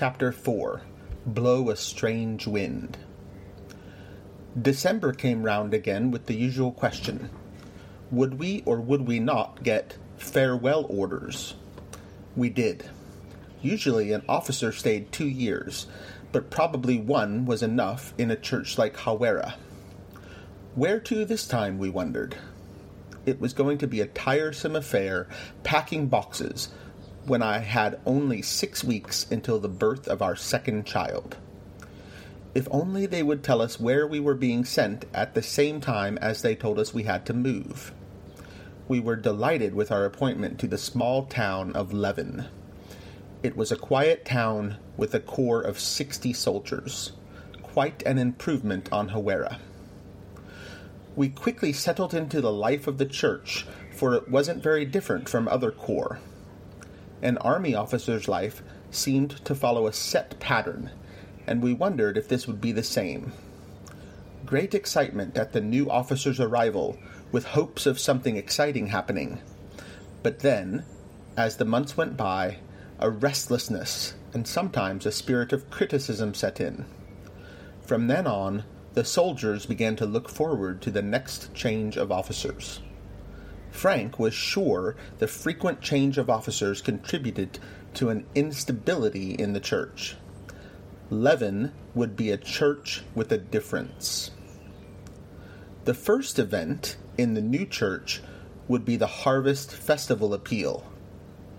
Chapter 4 Blow a Strange Wind. December came round again with the usual question Would we or would we not get farewell orders? We did. Usually an officer stayed two years, but probably one was enough in a church like Hawera. Where to this time, we wondered. It was going to be a tiresome affair, packing boxes, when I had only six weeks until the birth of our second child. If only they would tell us where we were being sent at the same time as they told us we had to move. We were delighted with our appointment to the small town of Levin. It was a quiet town with a corps of sixty soldiers, quite an improvement on Hawera. We quickly settled into the life of the church, for it wasn't very different from other corps. An army officer's life seemed to follow a set pattern, and we wondered if this would be the same. Great excitement at the new officer's arrival, with hopes of something exciting happening. But then, as the months went by, a restlessness and sometimes a spirit of criticism set in. From then on, the soldiers began to look forward to the next change of officers. Frank was sure the frequent change of officers contributed to an instability in the church. Levin would be a church with a difference. The first event in the new church would be the Harvest Festival Appeal.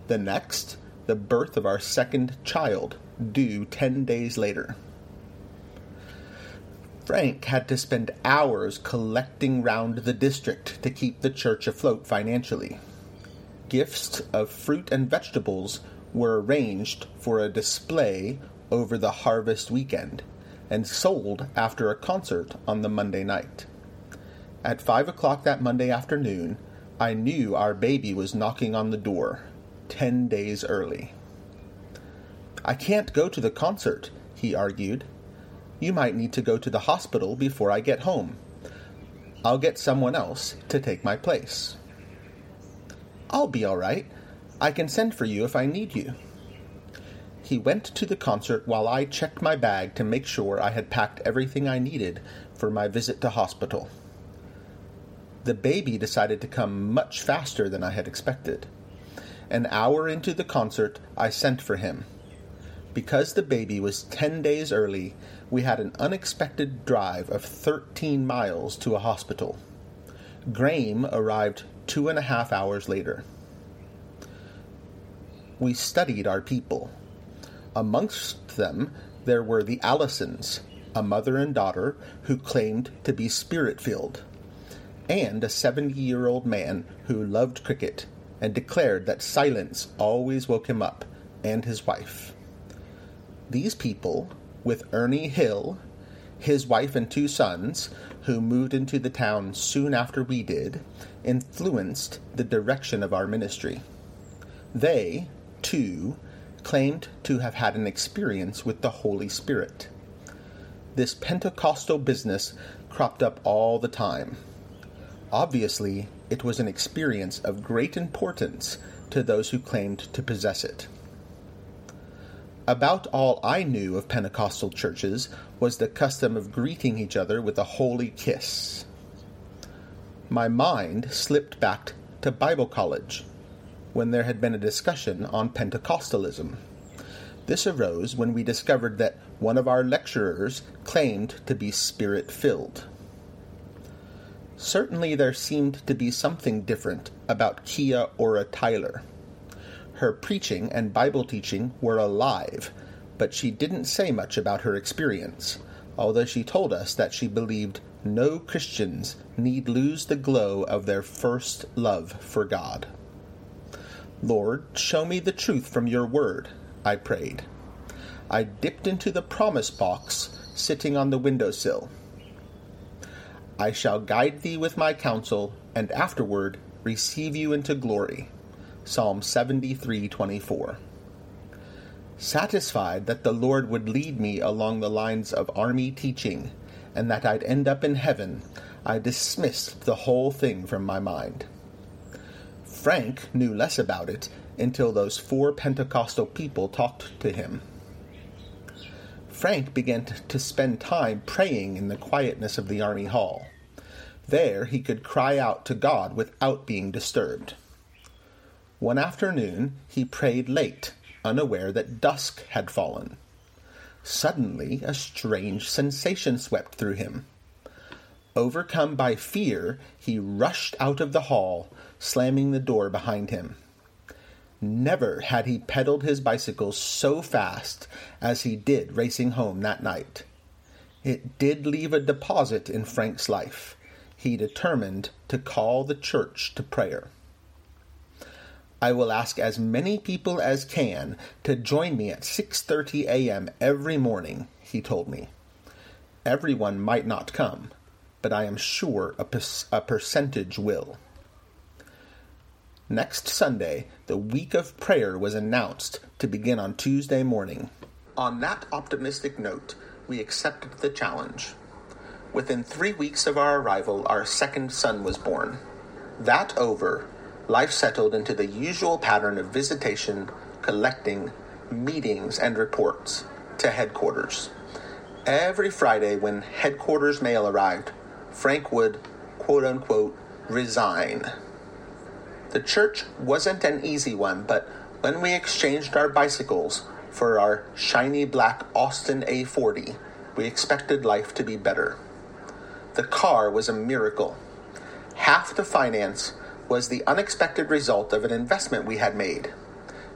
The next, the birth of our second child, due ten days later. Frank had to spend hours collecting round the district to keep the church afloat financially. Gifts of fruit and vegetables were arranged for a display over the harvest weekend and sold after a concert on the Monday night. At five o'clock that Monday afternoon, I knew our baby was knocking on the door, ten days early. I can't go to the concert, he argued. You might need to go to the hospital before I get home. I'll get someone else to take my place. I'll be all right. I can send for you if I need you. He went to the concert while I checked my bag to make sure I had packed everything I needed for my visit to hospital. The baby decided to come much faster than I had expected. An hour into the concert, I sent for him. Because the baby was ten days early, we had an unexpected drive of 13 miles to a hospital. Graham arrived two and a half hours later. We studied our people. Amongst them, there were the Allisons, a mother and daughter who claimed to be spirit filled, and a 70 year old man who loved cricket and declared that silence always woke him up, and his wife. These people with Ernie Hill, his wife and two sons, who moved into the town soon after we did, influenced the direction of our ministry. They, too, claimed to have had an experience with the Holy Spirit. This Pentecostal business cropped up all the time. Obviously, it was an experience of great importance to those who claimed to possess it. About all I knew of Pentecostal churches was the custom of greeting each other with a holy kiss. My mind slipped back to Bible college when there had been a discussion on Pentecostalism. This arose when we discovered that one of our lecturers claimed to be spirit filled. Certainly, there seemed to be something different about Kia Ora Tyler. Her preaching and Bible teaching were alive, but she didn't say much about her experience, although she told us that she believed no Christians need lose the glow of their first love for God. Lord, show me the truth from your word, I prayed. I dipped into the promise box sitting on the windowsill. I shall guide thee with my counsel, and afterward receive you into glory. Psalm 73:24. Satisfied that the Lord would lead me along the lines of army teaching and that I'd end up in heaven, I dismissed the whole thing from my mind. Frank knew less about it until those four Pentecostal people talked to him. Frank began to spend time praying in the quietness of the army hall. There he could cry out to God without being disturbed. One afternoon he prayed late, unaware that dusk had fallen. Suddenly a strange sensation swept through him. Overcome by fear, he rushed out of the hall, slamming the door behind him. Never had he pedaled his bicycle so fast as he did racing home that night. It did leave a deposit in Frank's life. He determined to call the church to prayer. I will ask as many people as can to join me at 6:30 a.m. every morning, he told me. Everyone might not come, but I am sure a, per- a percentage will. Next Sunday, the week of prayer was announced to begin on Tuesday morning. On that optimistic note, we accepted the challenge. Within three weeks of our arrival, our second son was born. That over, life settled into the usual pattern of visitation, collecting, meetings, and reports to headquarters. Every Friday, when headquarters mail arrived, Frank would, quote unquote, resign. The church wasn't an easy one, but when we exchanged our bicycles for our shiny black Austin A40, we expected life to be better. The car was a miracle. Half the finance was the unexpected result of an investment we had made.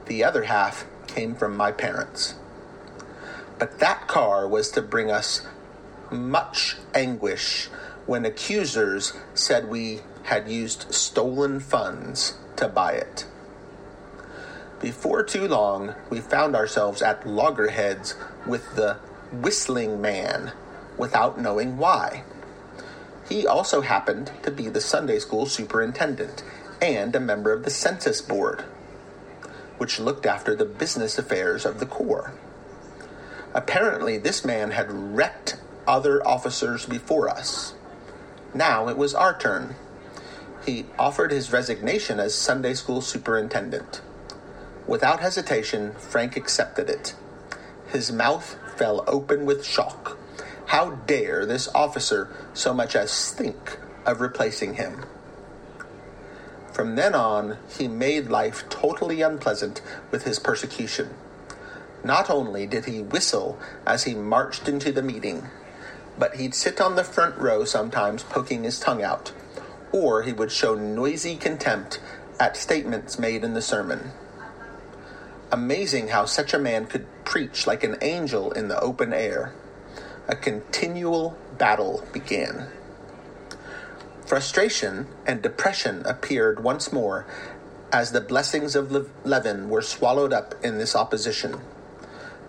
The other half came from my parents. But that car was to bring us much anguish when accusers said we had used stolen funds to buy it. Before too long, we found ourselves at loggerheads with the whistling man without knowing why. He also happened to be the Sunday school superintendent and a member of the census board, which looked after the business affairs of the Corps. Apparently, this man had wrecked other officers before us. Now it was our turn he offered his resignation as Sunday school superintendent. Without hesitation, Frank accepted it. His mouth fell open with shock. How dare this officer so much as think of replacing him? From then on, he made life totally unpleasant with his persecution. Not only did he whistle as he marched into the meeting, but he'd sit on the front row sometimes poking his tongue out or he would show noisy contempt at statements made in the sermon. Amazing how such a man could preach like an angel in the open air. A continual battle began. Frustration and depression appeared once more as the blessings of Le- Levin were swallowed up in this opposition.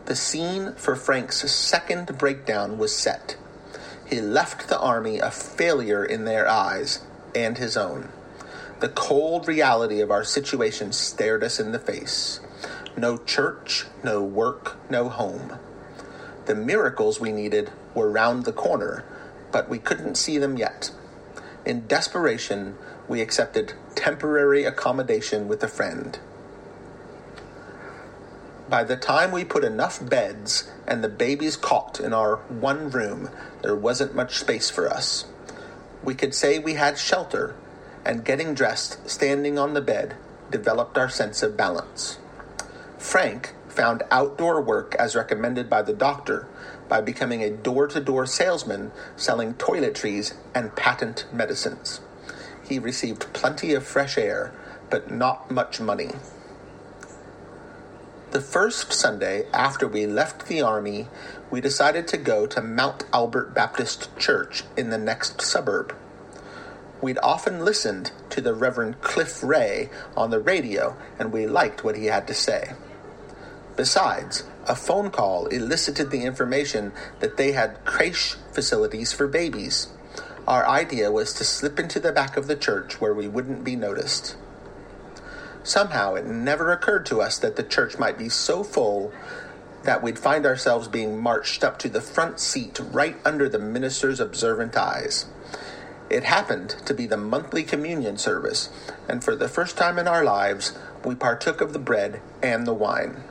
The scene for Frank's second breakdown was set. He left the army a failure in their eyes and his own. The cold reality of our situation stared us in the face. No church, no work, no home. The miracles we needed were round the corner, but we couldn't see them yet. In desperation, we accepted temporary accommodation with a friend. By the time we put enough beds and the babies cot in our one room, there wasn't much space for us we could say we had shelter, and getting dressed, standing on the bed, developed our sense of balance. Frank found outdoor work as recommended by the doctor by becoming a door to door salesman selling toiletries and patent medicines. He received plenty of fresh air, but not much money. The first Sunday after we left the Army, we decided to go to Mount Albert Baptist Church in the next suburb. We'd often listened to the Reverend Cliff Ray on the radio, and we liked what he had to say. Besides, a phone call elicited the information that they had creche facilities for babies. Our idea was to slip into the back of the church where we wouldn't be noticed. Somehow it never occurred to us that the church might be so full that we'd find ourselves being marched up to the front seat right under the minister's observant eyes. It happened to be the monthly communion service, and for the first time in our lives, we partook of the bread and the wine.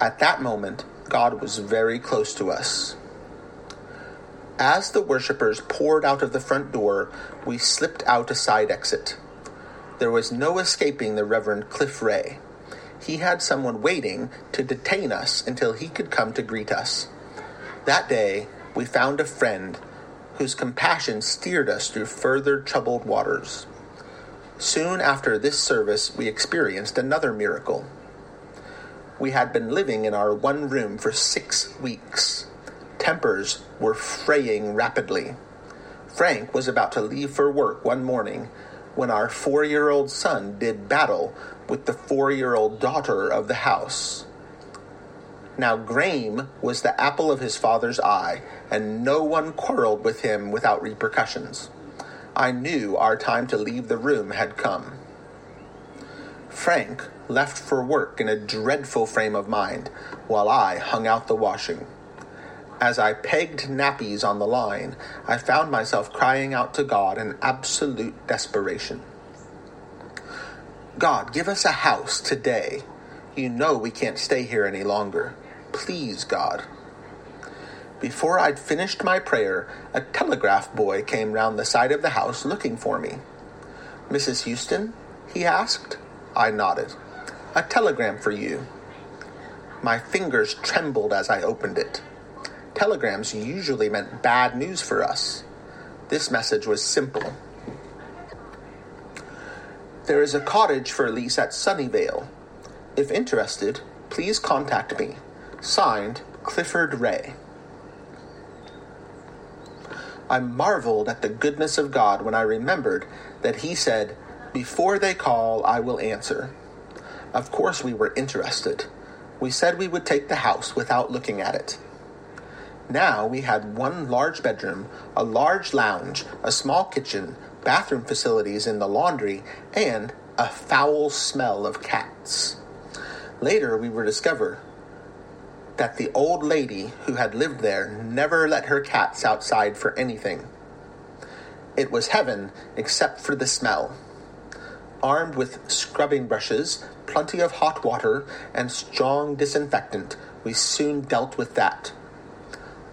At that moment, God was very close to us. As the worshippers poured out of the front door, we slipped out a side exit. There was no escaping the Reverend Cliff Ray. He had someone waiting to detain us until he could come to greet us. That day, we found a friend whose compassion steered us through further troubled waters. Soon after this service, we experienced another miracle. We had been living in our one room for six weeks tempers were fraying rapidly. Frank was about to leave for work one morning when our four year old son did battle with the four year old daughter of the house. Now, Graham was the apple of his father's eye, and no one quarreled with him without repercussions. I knew our time to leave the room had come. Frank left for work in a dreadful frame of mind, while I hung out the washing. As I pegged nappies on the line, I found myself crying out to God in absolute desperation. God, give us a house today. You know we can't stay here any longer. Please, God. Before I'd finished my prayer, a telegraph boy came round the side of the house looking for me. Mrs. Houston? he asked. I nodded. A telegram for you. My fingers trembled as I opened it. Telegrams usually meant bad news for us. This message was simple. There is a cottage for lease at Sunnyvale. If interested, please contact me. Signed, Clifford Ray. I marveled at the goodness of God when I remembered that He said, Before they call, I will answer. Of course, we were interested. We said we would take the house without looking at it. Now we had one large bedroom, a large lounge, a small kitchen, bathroom facilities in the laundry, and a foul smell of cats. Later, we would discover that the old lady who had lived there never let her cats outside for anything. It was heaven except for the smell. Armed with scrubbing brushes, plenty of hot water, and strong disinfectant, we soon dealt with that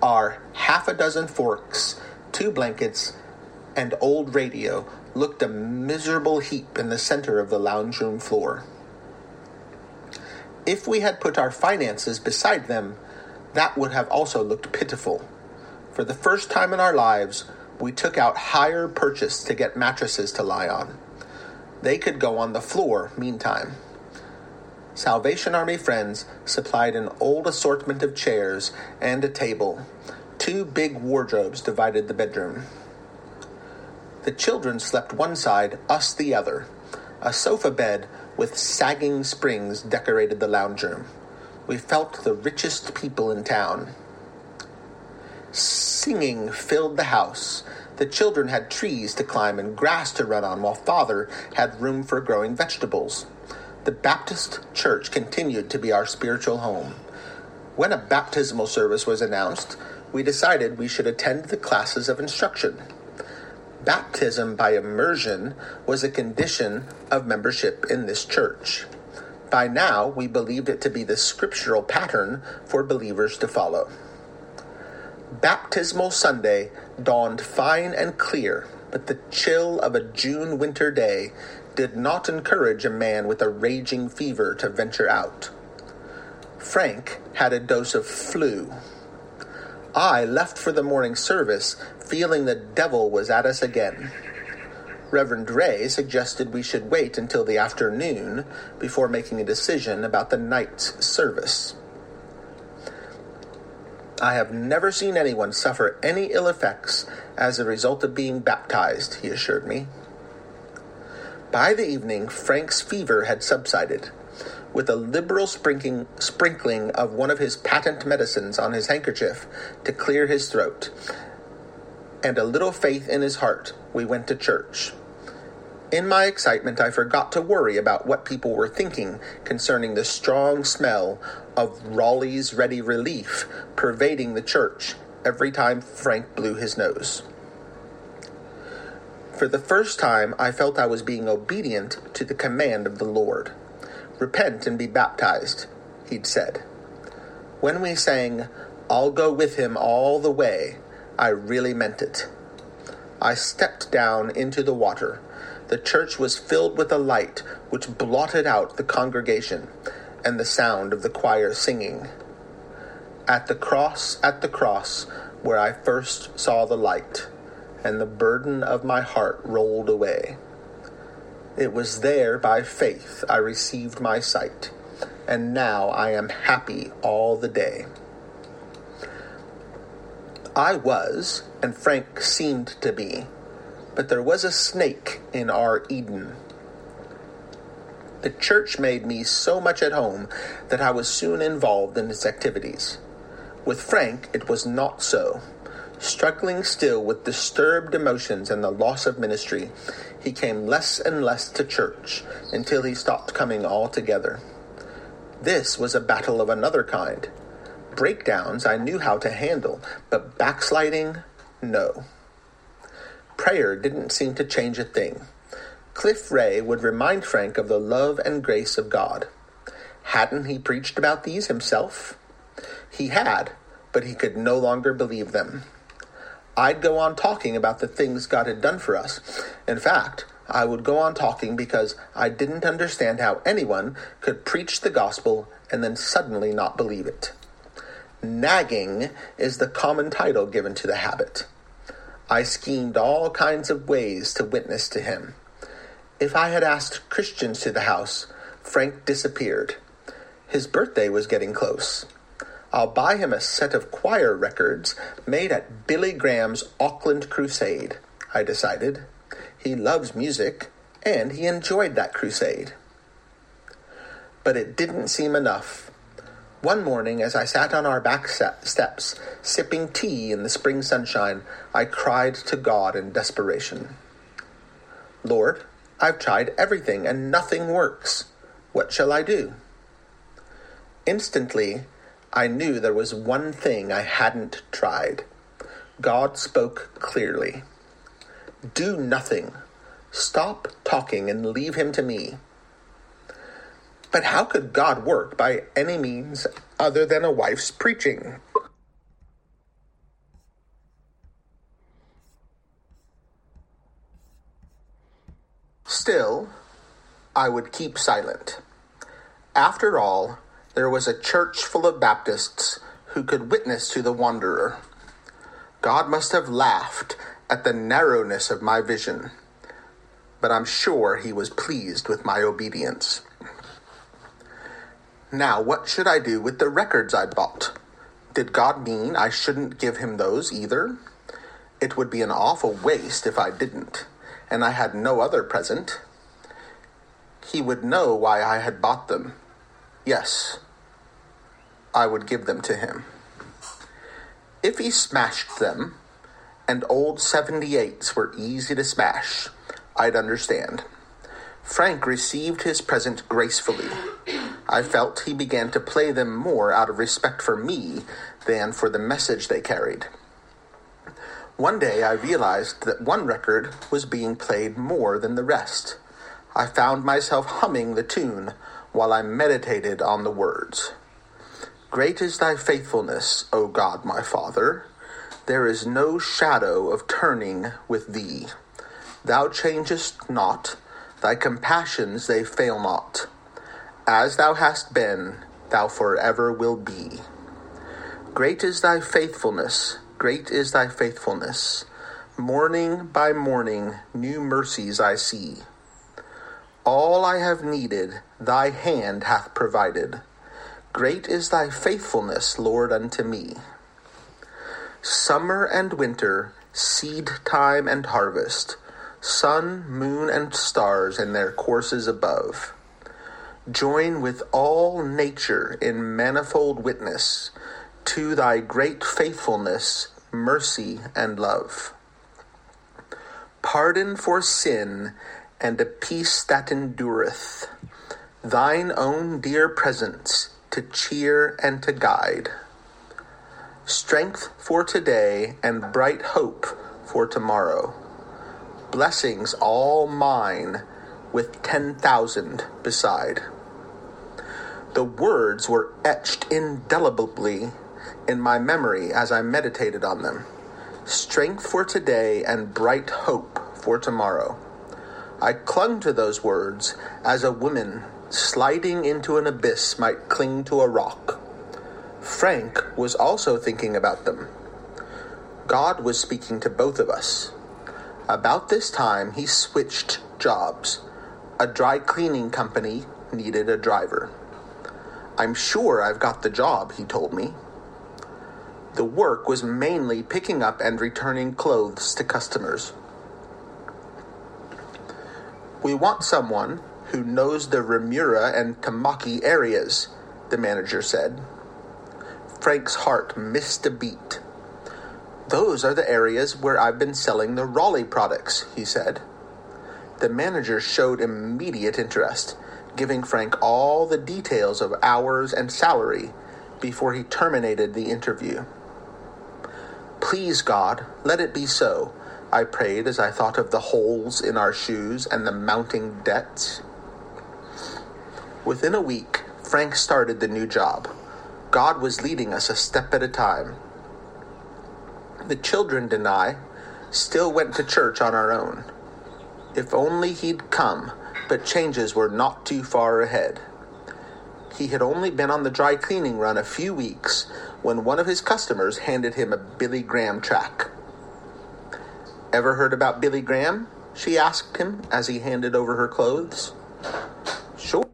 Our half a dozen forks, two blankets, and old radio looked a miserable heap in the center of the lounge room floor. If we had put our finances beside them, that would have also looked pitiful. For the first time in our lives, we took out hire purchase to get mattresses to lie on. They could go on the floor meantime. Salvation Army friends supplied an old assortment of chairs and a table. Two big wardrobes divided the bedroom. The children slept one side, us the other. A sofa bed with sagging springs decorated the lounge room. We felt the richest people in town. Singing filled the house. The children had trees to climb and grass to run on, while father had room for growing vegetables. The Baptist Church continued to be our spiritual home. When a baptismal service was announced, we decided we should attend the classes of instruction. Baptism by immersion was a condition of membership in this church. By now, we believed it to be the scriptural pattern for believers to follow. Baptismal Sunday dawned fine and clear, but the chill of a June winter day did not encourage a man with a raging fever to venture out. Frank had a dose of flu. I left for the morning service feeling the devil was at us again. Reverend Ray suggested we should wait until the afternoon before making a decision about the night's service. I have never seen anyone suffer any ill effects as a result of being baptized, he assured me. By the evening, Frank's fever had subsided. With a liberal sprinkling, sprinkling of one of his patent medicines on his handkerchief to clear his throat, and a little faith in his heart, we went to church. In my excitement, I forgot to worry about what people were thinking concerning the strong smell of Rawleigh's Ready Relief pervading the church every time Frank blew his nose. For the first time, I felt I was being obedient to the command of the Lord. Repent and be baptized, he'd said. When we sang, I'll go with him all the way, I really meant it. I stepped down into the water. The church was filled with a light which blotted out the congregation and the sound of the choir singing. At the cross, at the cross, where I first saw the light, and the burden of my heart rolled away. It was there by faith I received my sight, and now I am happy all the day. I was, and Frank seemed to be, but there was a snake in our Eden. The church made me so much at home that I was soon involved in its activities. With Frank, it was not so. Struggling still with disturbed emotions and the loss of ministry, he came less and less to church until he stopped coming altogether. This was a battle of another kind. Breakdowns I knew how to handle, but backsliding, no. Prayer didn't seem to change a thing. Cliff Ray would remind Frank of the love and grace of God. Hadn't he preached about these himself? He had, but he could no longer believe them. I'd go on talking about the things God had done for us. In fact, I would go on talking because I didn't understand how anyone could preach the gospel and then suddenly not believe it. Nagging is the common title given to the habit. I schemed all kinds of ways to witness to him. If I had asked Christians to the house, Frank disappeared. His birthday was getting close. I'll buy him a set of choir records made at Billy Graham's Auckland Crusade, I decided. He loves music, and he enjoyed that crusade. But it didn't seem enough. One morning, as I sat on our back steps, sipping tea in the spring sunshine, I cried to God in desperation Lord, I've tried everything and nothing works. What shall I do? Instantly, I knew there was one thing I hadn't tried. God spoke clearly Do nothing. Stop talking and leave him to me. But how could God work by any means other than a wife's preaching? Still, I would keep silent. After all, there was a church full of Baptists who could witness to the wanderer. God must have laughed at the narrowness of my vision, but I'm sure he was pleased with my obedience. Now, what should I do with the records I'd bought? Did God mean I shouldn't give him those either? It would be an awful waste if I didn't, and I had no other present. He would know why I had bought them. Yes, I would give them to him. If he smashed them, and old 78s were easy to smash, I'd understand. Frank received his present gracefully. I felt he began to play them more out of respect for me than for the message they carried. One day I realized that one record was being played more than the rest. I found myself humming the tune while I meditated on the words. Great is thy faithfulness, O God my Father. There is no shadow of turning with thee. Thou changest not, thy compassions they fail not. As thou hast been, thou forever will be. Great is thy faithfulness, great is thy faithfulness. Morning by morning, new mercies I see. All I have needed, thy hand hath provided. Great is thy faithfulness, Lord, unto me. Summer and winter, seed time and harvest, sun, moon, and stars in their courses above join with all nature in manifold witness to thy great faithfulness, mercy, and love. Pardon for sin and a peace that endureth, thine own dear presence to cheer and to guide. Strength for today and bright hope for tomorrow. Blessings all mine with ten thousand beside. The words were etched indelibly in my memory as I meditated on them. Strength for today and bright hope for tomorrow. I clung to those words as a woman sliding into an abyss might cling to a rock. Frank was also thinking about them. God was speaking to both of us. About this time, he switched jobs. A dry cleaning company needed a driver. I'm sure I've got the job, he told me. The work was mainly picking up and returning clothes to customers. We want someone who knows the Remuera and Tamaki areas, the manager said. Frank's heart missed a beat. Those are the areas where I've been selling the Rawleigh products, he said. The manager showed immediate interest, giving Frank all the details of hours and salary before he terminated the interview. Please, God, let it be so, I prayed as I thought of the holes in our shoes and the mounting debts. Within a week, Frank started the new job. God was leading us a step at a time. The children and I still went to church on our own. If only he'd come, but changes were not too far ahead. He had only been on the dry cleaning run a few weeks when one of his customers handed him a Billy Graham track. Ever heard about Billy Graham? She asked him as he handed over her clothes. Sure.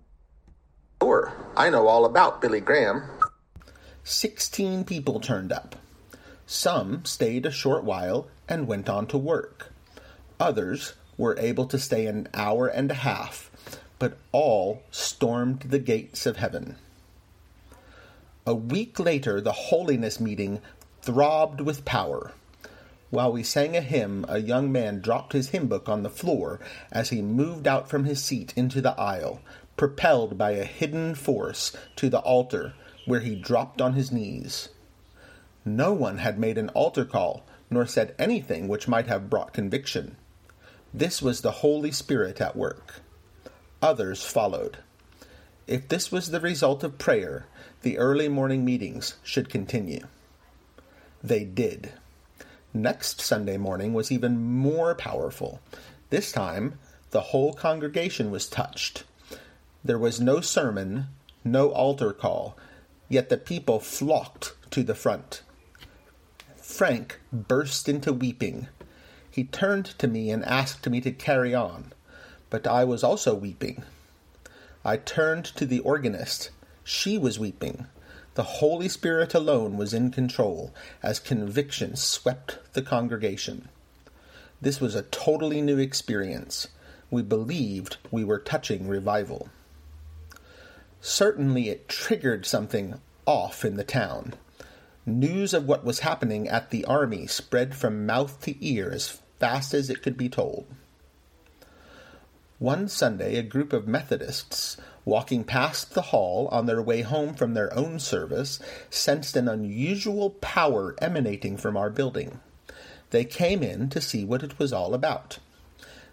Sure. I know all about Billy Graham. Sixteen people turned up. Some stayed a short while and went on to work. Others were able to stay an hour and a half, but all stormed the gates of heaven. A week later, the holiness meeting throbbed with power. While we sang a hymn, a young man dropped his hymn book on the floor as he moved out from his seat into the aisle, propelled by a hidden force to the altar, where he dropped on his knees. No one had made an altar call, nor said anything which might have brought conviction. This was the Holy Spirit at work. Others followed. If this was the result of prayer, the early morning meetings should continue. They did. Next Sunday morning was even more powerful. This time, the whole congregation was touched. There was no sermon, no altar call, yet the people flocked to the front. Frank burst into weeping. He turned to me and asked me to carry on, but I was also weeping. I turned to the organist. She was weeping. The Holy Spirit alone was in control as conviction swept the congregation. This was a totally new experience. We believed we were touching revival. Certainly it triggered something off in the town. News of what was happening at the army spread from mouth to ear as fast as it could be told. One Sunday, a group of Methodists, walking past the hall on their way home from their own service, sensed an unusual power emanating from our building. They came in to see what it was all about.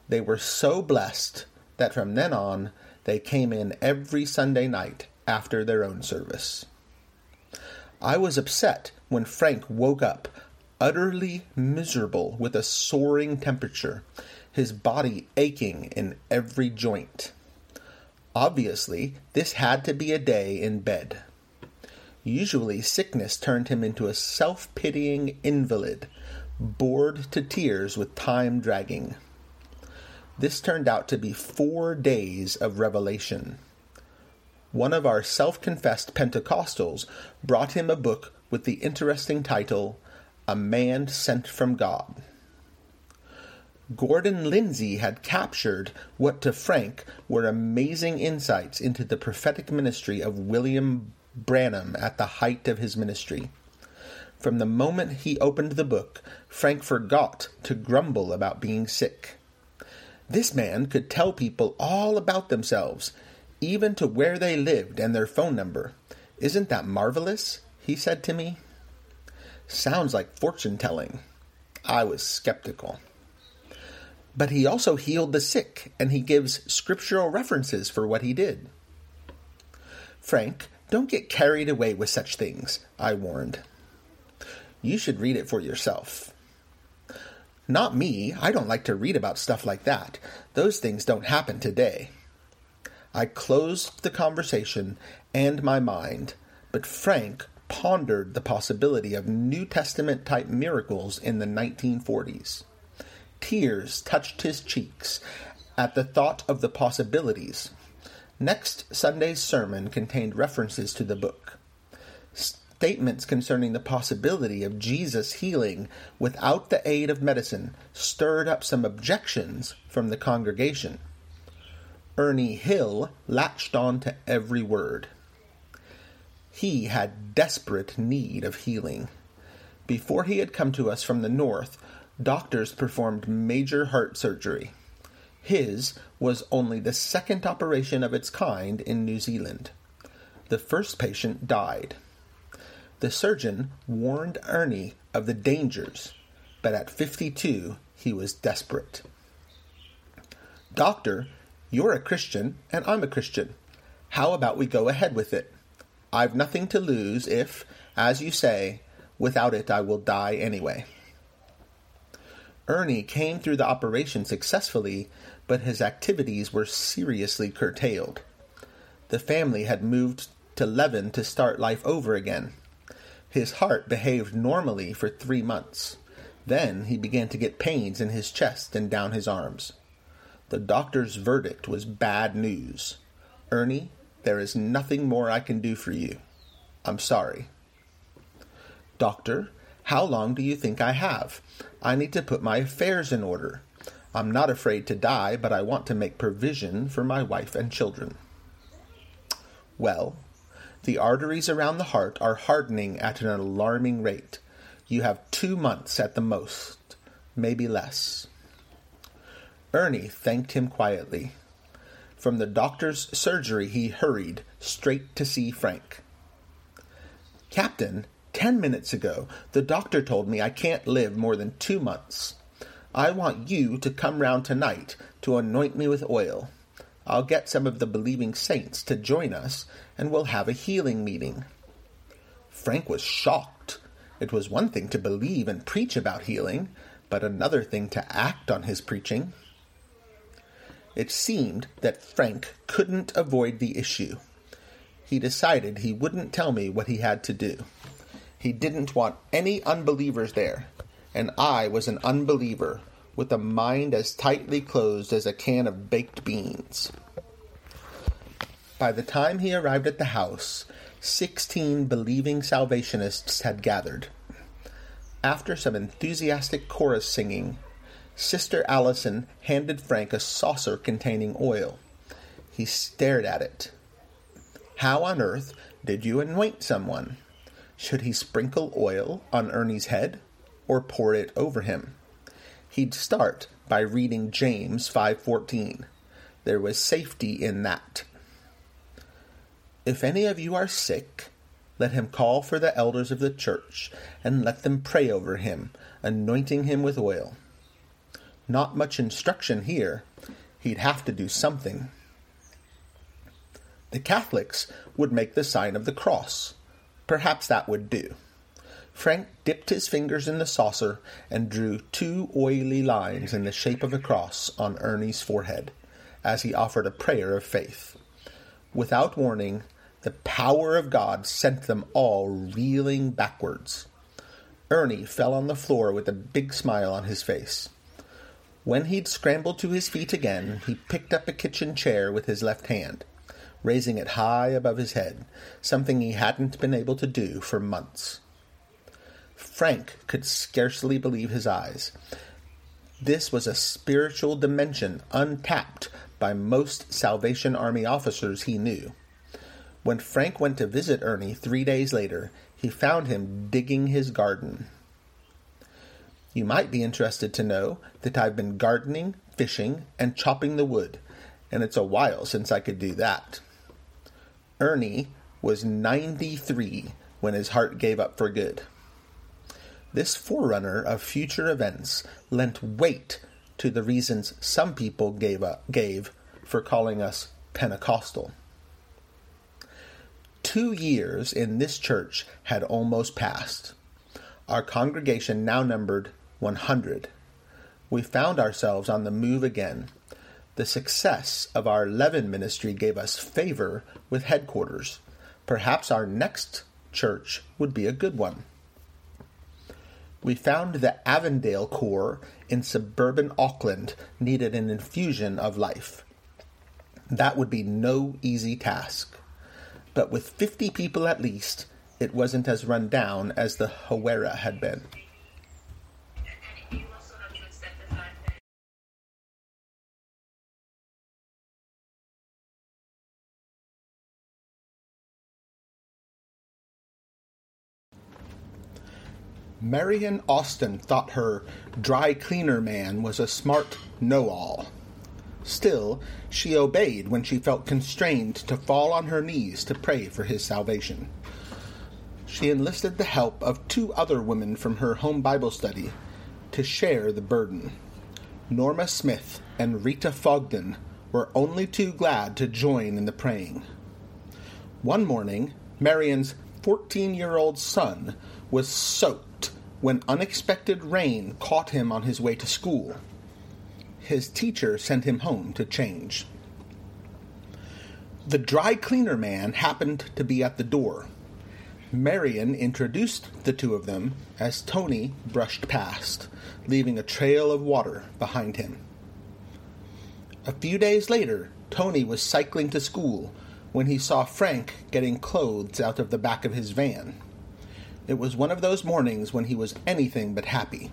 They were so blessed that from then on they came in every Sunday night after their own service. I was upset when Frank woke up, utterly miserable with a soaring temperature, his body aching in every joint. Obviously, this had to be a day in bed. Usually, sickness turned him into a self pitying invalid, bored to tears with time dragging. This turned out to be four days of revelation one of our self confessed Pentecostals brought him a book with the interesting title, A Man Sent from God. Gordon Lindsay had captured what to Frank were amazing insights into the prophetic ministry of William Branham at the height of his ministry. From the moment he opened the book, Frank forgot to grumble about being sick. This man could tell people all about themselves even to where they lived and their phone number. Isn't that marvelous? he said to me. Sounds like fortune telling. I was skeptical. But he also healed the sick, and he gives scriptural references for what he did. Frank, don't get carried away with such things, I warned. You should read it for yourself. Not me. I don't like to read about stuff like that. Those things don't happen today. I closed the conversation and my mind, but Frank pondered the possibility of New Testament type miracles in the 1940s. Tears touched his cheeks at the thought of the possibilities. Next Sunday's sermon contained references to the book. Statements concerning the possibility of Jesus healing without the aid of medicine stirred up some objections from the congregation. Ernie Hill latched on to every word. He had desperate need of healing. Before he had come to us from the north, doctors performed major heart surgery. His was only the second operation of its kind in New Zealand. The first patient died. The surgeon warned Ernie of the dangers, but at 52 he was desperate. Doctor, you're a Christian and I'm a Christian. How about we go ahead with it? I've nothing to lose if, as you say, without it I will die anyway. Ernie came through the operation successfully, but his activities were seriously curtailed. The family had moved to Levin to start life over again. His heart behaved normally for three months. Then he began to get pains in his chest and down his arms. The doctor's verdict was bad news. Ernie there is nothing more I can do for you. I'm sorry. Doctor, how long do you think I have? I need to put my affairs in order. I'm not afraid to die, but I want to make provision for my wife and children. Well, the arteries around the heart are hardening at an alarming rate. You have two months at the most, maybe less. Ernie thanked him quietly. From the doctor's surgery, he hurried straight to see Frank. Captain, ten minutes ago, the doctor told me I can't live more than two months. I want you to come round tonight to anoint me with oil. I'll get some of the believing saints to join us, and we'll have a healing meeting. Frank was shocked. It was one thing to believe and preach about healing, but another thing to act on his preaching. It seemed that Frank couldn't avoid the issue. He decided he wouldn't tell me what he had to do. He didn't want any unbelievers there, and I was an unbeliever with a mind as tightly closed as a can of baked beans. By the time he arrived at the house, sixteen believing Salvationists had gathered. After some enthusiastic chorus singing, Sister Allison handed Frank a saucer containing oil. He stared at it. How on earth did you anoint someone? Should he sprinkle oil on Ernie's head or pour it over him? He'd start by reading James 5:14. There was safety in that. If any of you are sick, let him call for the elders of the church and let them pray over him, anointing him with oil. Not much instruction here. He'd have to do something. The Catholics would make the sign of the cross. Perhaps that would do. Frank dipped his fingers in the saucer and drew two oily lines in the shape of a cross on Ernie's forehead as he offered a prayer of faith. Without warning, the power of God sent them all reeling backwards. Ernie fell on the floor with a big smile on his face. When he'd scrambled to his feet again, he picked up a kitchen chair with his left hand, raising it high above his head, something he hadn't been able to do for months. Frank could scarcely believe his eyes. This was a spiritual dimension untapped by most Salvation Army officers he knew. When Frank went to visit Ernie three days later, he found him digging his garden. You might be interested to know that I've been gardening, fishing, and chopping the wood, and it's a while since I could do that. Ernie was 93 when his heart gave up for good. This forerunner of future events lent weight to the reasons some people gave, up, gave for calling us Pentecostal. Two years in this church had almost passed. Our congregation now numbered 100. We found ourselves on the move again. The success of our Levin ministry gave us favor with headquarters. Perhaps our next church would be a good one. We found the Avondale Corps in suburban Auckland needed an infusion of life. That would be no easy task. But with 50 people at least, it wasn't as run down as the Hawera had been. Marion Austin thought her dry cleaner man was a smart know all. Still, she obeyed when she felt constrained to fall on her knees to pray for his salvation. She enlisted the help of two other women from her home Bible study to share the burden. Norma Smith and Rita Fogden were only too glad to join in the praying. One morning, Marion's 14 year old son was soaked when unexpected rain caught him on his way to school. His teacher sent him home to change. The dry cleaner man happened to be at the door. Marion introduced the two of them as Tony brushed past, leaving a trail of water behind him. A few days later, Tony was cycling to school when he saw Frank getting clothes out of the back of his van. It was one of those mornings when he was anything but happy.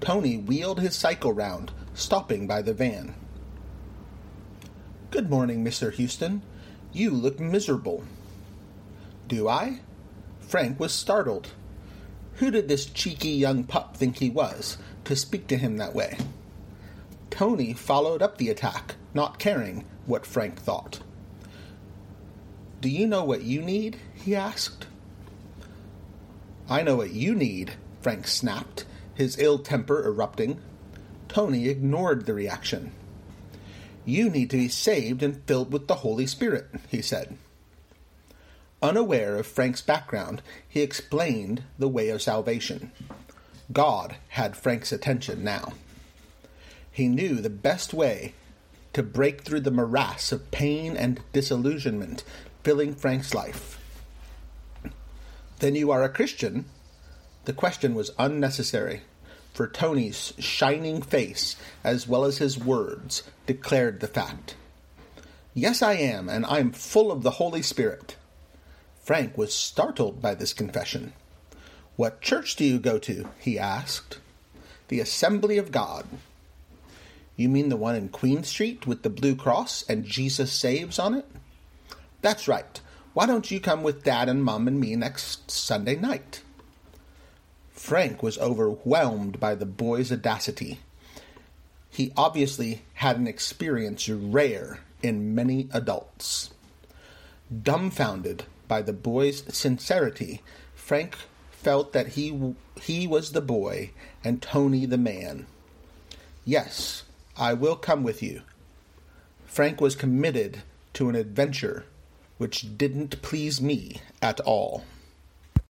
Tony wheeled his cycle round, stopping by the van. Good morning, Mr. Houston. You look miserable. Do I? Frank was startled. Who did this cheeky young pup think he was, to speak to him that way? Tony followed up the attack, not caring what Frank thought. Do you know what you need? he asked. I know what you need, Frank snapped, his ill temper erupting. Tony ignored the reaction. You need to be saved and filled with the Holy Spirit, he said. Unaware of Frank's background, he explained the way of salvation. God had Frank's attention now. He knew the best way to break through the morass of pain and disillusionment filling Frank's life. Then you are a Christian? The question was unnecessary, for Tony's shining face, as well as his words, declared the fact. Yes, I am, and I am full of the Holy Spirit. Frank was startled by this confession. What church do you go to? he asked. The Assembly of God. You mean the one in Queen Street with the blue cross and Jesus Saves on it? That's right. Why don't you come with Dad and Mum and me next Sunday night? Frank was overwhelmed by the boy's audacity. He obviously had an experience rare in many adults. Dumbfounded by the boy's sincerity, Frank felt that he he was the boy and Tony the man. Yes, I will come with you. Frank was committed to an adventure which didn't please me at all.